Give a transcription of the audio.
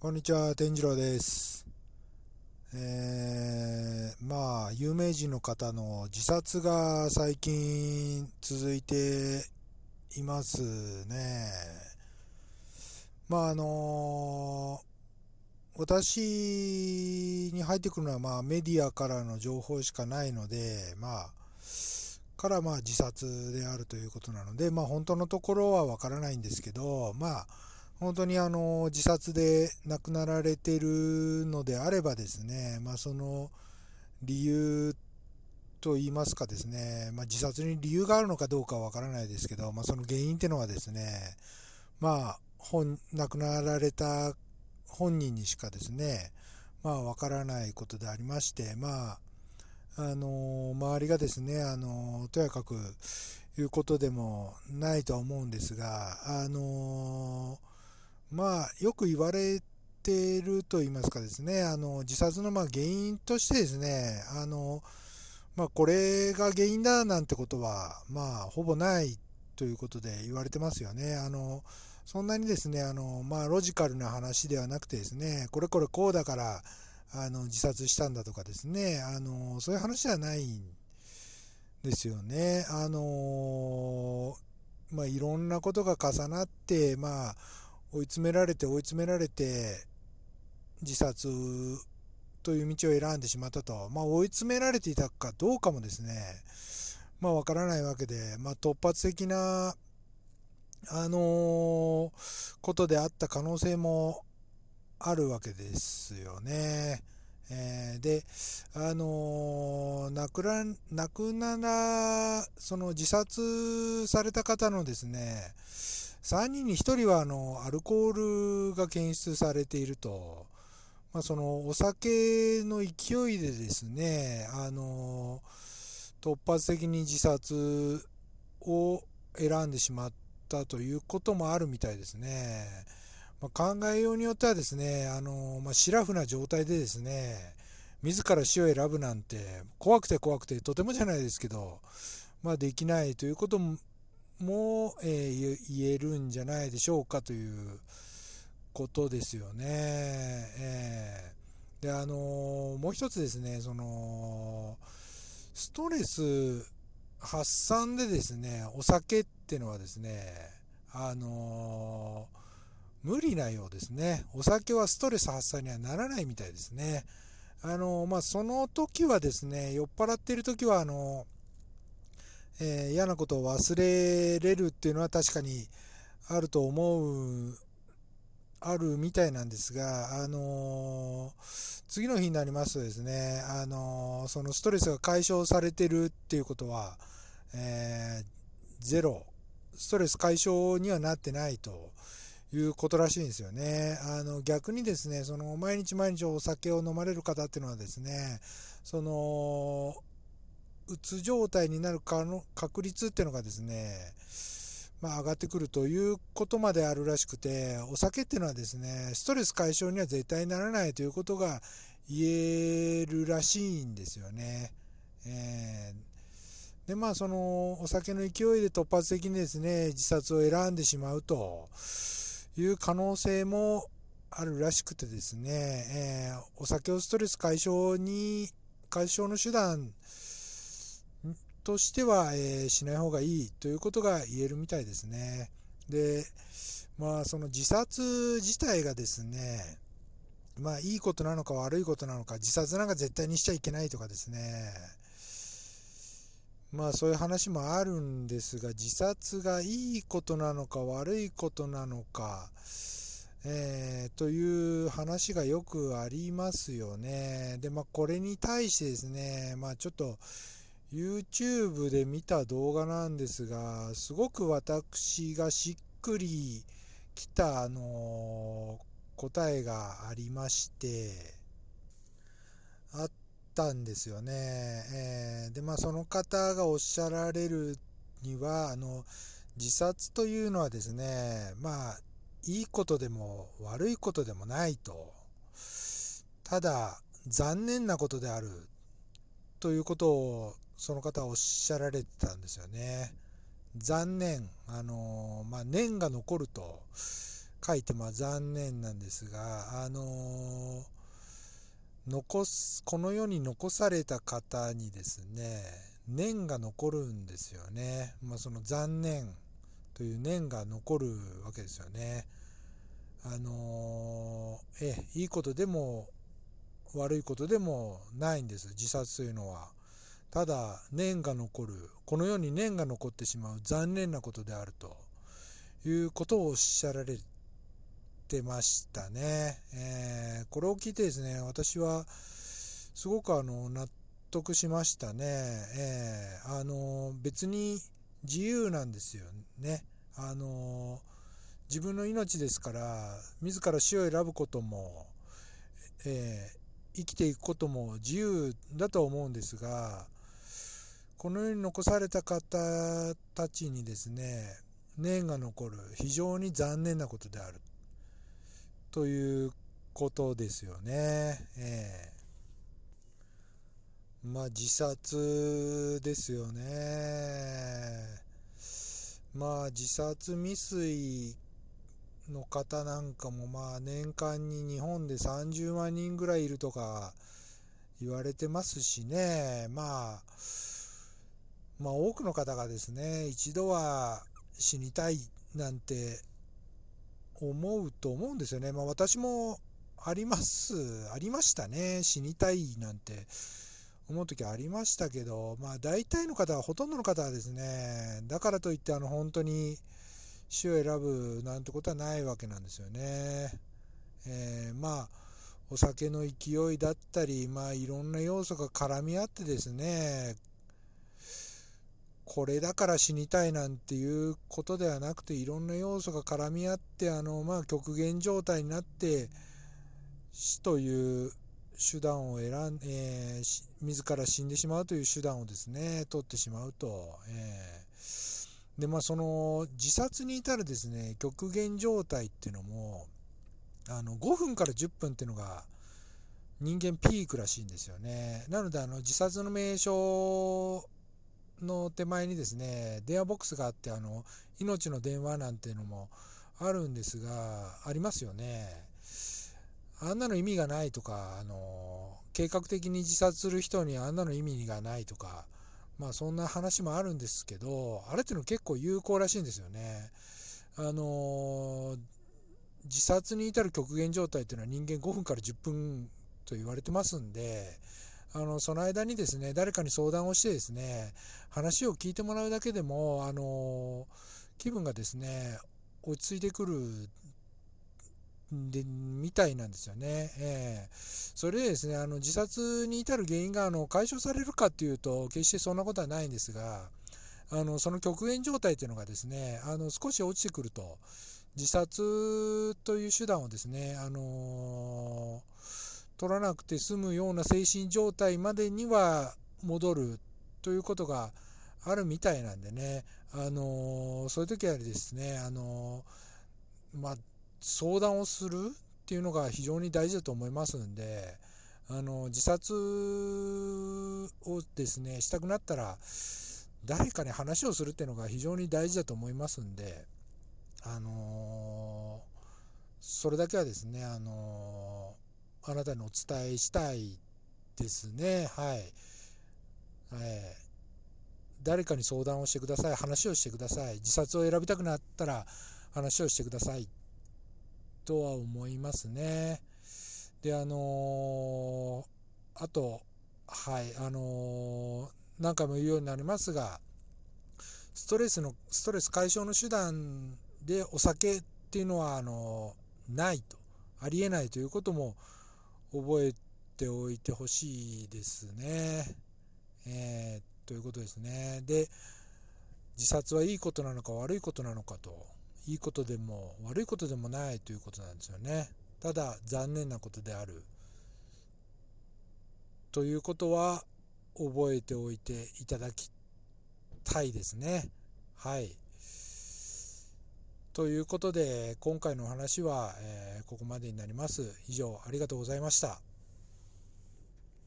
こんにちは、天次郎です。えー、まあ、有名人の方の自殺が最近続いていますね。まあ、あの私に入ってくるのは、まあ、メディアからの情報しかないので、まあ、からまあ自殺であるということなので、まあ、本当のところはわからないんですけど、まあ、本当にあの自殺で亡くなられているのであればですね、まあ、その理由といいますかですね、まあ、自殺に理由があるのかどうかはわからないですけど、まあ、その原因っていうのはですね、まあ、本亡くなられた本人にしかですね、まあ、わからないことでありまして、まあ、あの周りがですね、あのとやかくいうことでもないとは思うんですが、あのまあ、よく言われていると言いますかですね、あの自殺のまあ原因としてですね、あのまあ、これが原因だなんてことは、まあ、ほぼないということで言われてますよね。あのそんなにですね、あのまあ、ロジカルな話ではなくてですね、これこれこうだからあの自殺したんだとかですね、あのそういう話ではないんですよね。あのまあ、いろんなことが重なって、まあ、追い詰められて追い詰められて自殺という道を選んでしまったと、まあ、追い詰められていたかどうかもですね、まあ、わからないわけで、まあ、突発的な、あのーことであった可能性もあるわけですよね。えーで、あのー亡くら亡くなら、その自殺された方のですね、3人に1人はあのアルコールが検出されていると、まあ、そのお酒の勢いでですね、あの突発的に自殺を選んでしまったということもあるみたいですね。まあ、考えようによってはですね、あのまあ、シラフな状態でですね、自ら死を選ぶなんて怖くて怖くてとてもじゃないですけど、まあ、できないということもも、えー言えるんじゃないでしょうかということですよね。えーであのーもう一つですねそのストレス発散でですねお酒ってのはですねあのー無理なようですねお酒はストレス発散にはならないみたいですねあのーまあその時はですね酔っ払っている時はあのーえー嫌なことを忘れれるっていうのは確かにあると思うあるみたいなんですが、あのー次の日になりますとですね、あのーそのストレスが解消されてるっていうことは、えーゼロストレス解消にはなってないということらしいんですよね。あの逆にですね、その毎日毎日お酒を飲まれる方っていうのはですね、そのうつ状態になるかの確率っていうのがですね、まあ、上がってくるということまであるらしくて、お酒っていうのはですね、ストレス解消には絶対ならないということが言えるらしいんですよね。えーで、まあ、そのお酒の勢いで突発的にですね、自殺を選んでしまうという可能性もあるらしくてですね、えーお酒をストレス解消に、解消の手段としては、えーしない方がいいということが言えるみたいですね。で、まあ、その自殺自体がですね、まあ、いいことなのか悪いことなのか、自殺なんか絶対にしちゃいけないとかですね、まあ、そういう話もあるんですが、自殺がいいことなのか悪いことなのか、えーという話がよくありますよね。で、まあ、これに対してですね、まあ、ちょっと、YouTube で見た動画なんですが、すごく私がしっくりきた、あの答えがありまして、あったんですよね。えーで、まあ、その方がおっしゃられるには、あの、自殺というのはですね、まあ、いいことでも悪いことでもないと。ただ、残念なことであるということをその方おっしゃられてたんですよね。残念、あのまあ、念が残ると書いてまあ残念なんですが、あの、残すこの世に残された方にですね念が残るんですよね、まあ、その残念という念が残るわけですよね。あのー、えいいことでも悪いことでもないんです自殺というのは。ただ念が残るこの世に念が残ってしまう残念なことであるということをおっしゃられてましたね。えー、これを聞いてですね私はすごくあの納得しましたね。えー、あの別に自由なんですよね。あの自分の命ですから自ら死を選ぶことも、えー、生きていくことも自由だと思うんですがこの世に残された方たちにですね念が残る非常に残念なことであるということですよね。えー、まあ自殺ですよね。まあ自殺未遂の方なんかもまあ年間に日本で30万人ぐらいいるとか言われてますしねまあまあ、多くの方がですね一度は死にたいなんて思うと思うんですよね。まあ、私もあります、ありましたね。死にたいなんて思う時ありましたけど、まあ大体の方は、ほとんどの方はですね、だからといってあの本当に死を選ぶなんてことはないわけなんですよね。えー、まあお酒の勢いだったり、まあいろんな要素が絡み合ってですね、これだから死にたいなんていうことではなくていろんな要素が絡み合ってあの、まあ、極限状態になって死という手段を選ん、えー、自ら死んでしまうという手段をですね取ってしまうと、えー、でまあその自殺に至るですね極限状態っていうのもあの5分から10分っていうのが人間ピークらしいんですよね。なのであの自殺の名称の手前にですね、電話ボックスがあって、あの、命の電話なんていうのもあるんですが、ありますよね。あんなの意味がないとか、あの、計画的に自殺する人にあんなの意味がないとか、まあそんな話もあるんですけど、あれっていうの結構有効らしいんですよね。あの、自殺に至る極限状態っていうのは人間5分から10分と言われてますんで、あのその間にですね誰かに相談をしてですね話を聞いてもらうだけでもあの気分がですね落ち着いてくるでみたいなんですよね。えー、それでですねあの自殺に至る原因があの解消されるかっていうと決してそんなことはないんですがあのその極限状態というのがですねあの少し落ちてくると自殺という手段をですねあの取らなくて済むような精神状態までには戻るということがあるみたいなんでね、あのそういう時はですね、あのまあ、相談をするっていうのが非常に大事だと思いますんで、あの自殺をですねしたくなったら誰かに話をするっていうのが非常に大事だと思いますんで、あのそれだけはですね、あのあなたにお伝えしたいですね。はい。えー、誰かに相談をしてください。話をしてください。自殺を選びたくなったら話をしてください。とは思いますね。で、あのー、あと、はい、あのー、何回も言うようになりますが、ストレスの、ストレス解消の手段でお酒っていうのは、あのないと、ありえないということも、覚えておいてほしいですね。えー、ということですね。で、自殺はいいことなのか悪いことなのかと、いいことでも悪いことでもないということなんですよね。ただ残念なことである。ということは覚えておいていただきたいですね。はい。ということで今回のお話は、え、ここまでになります。以上ありがとうございました。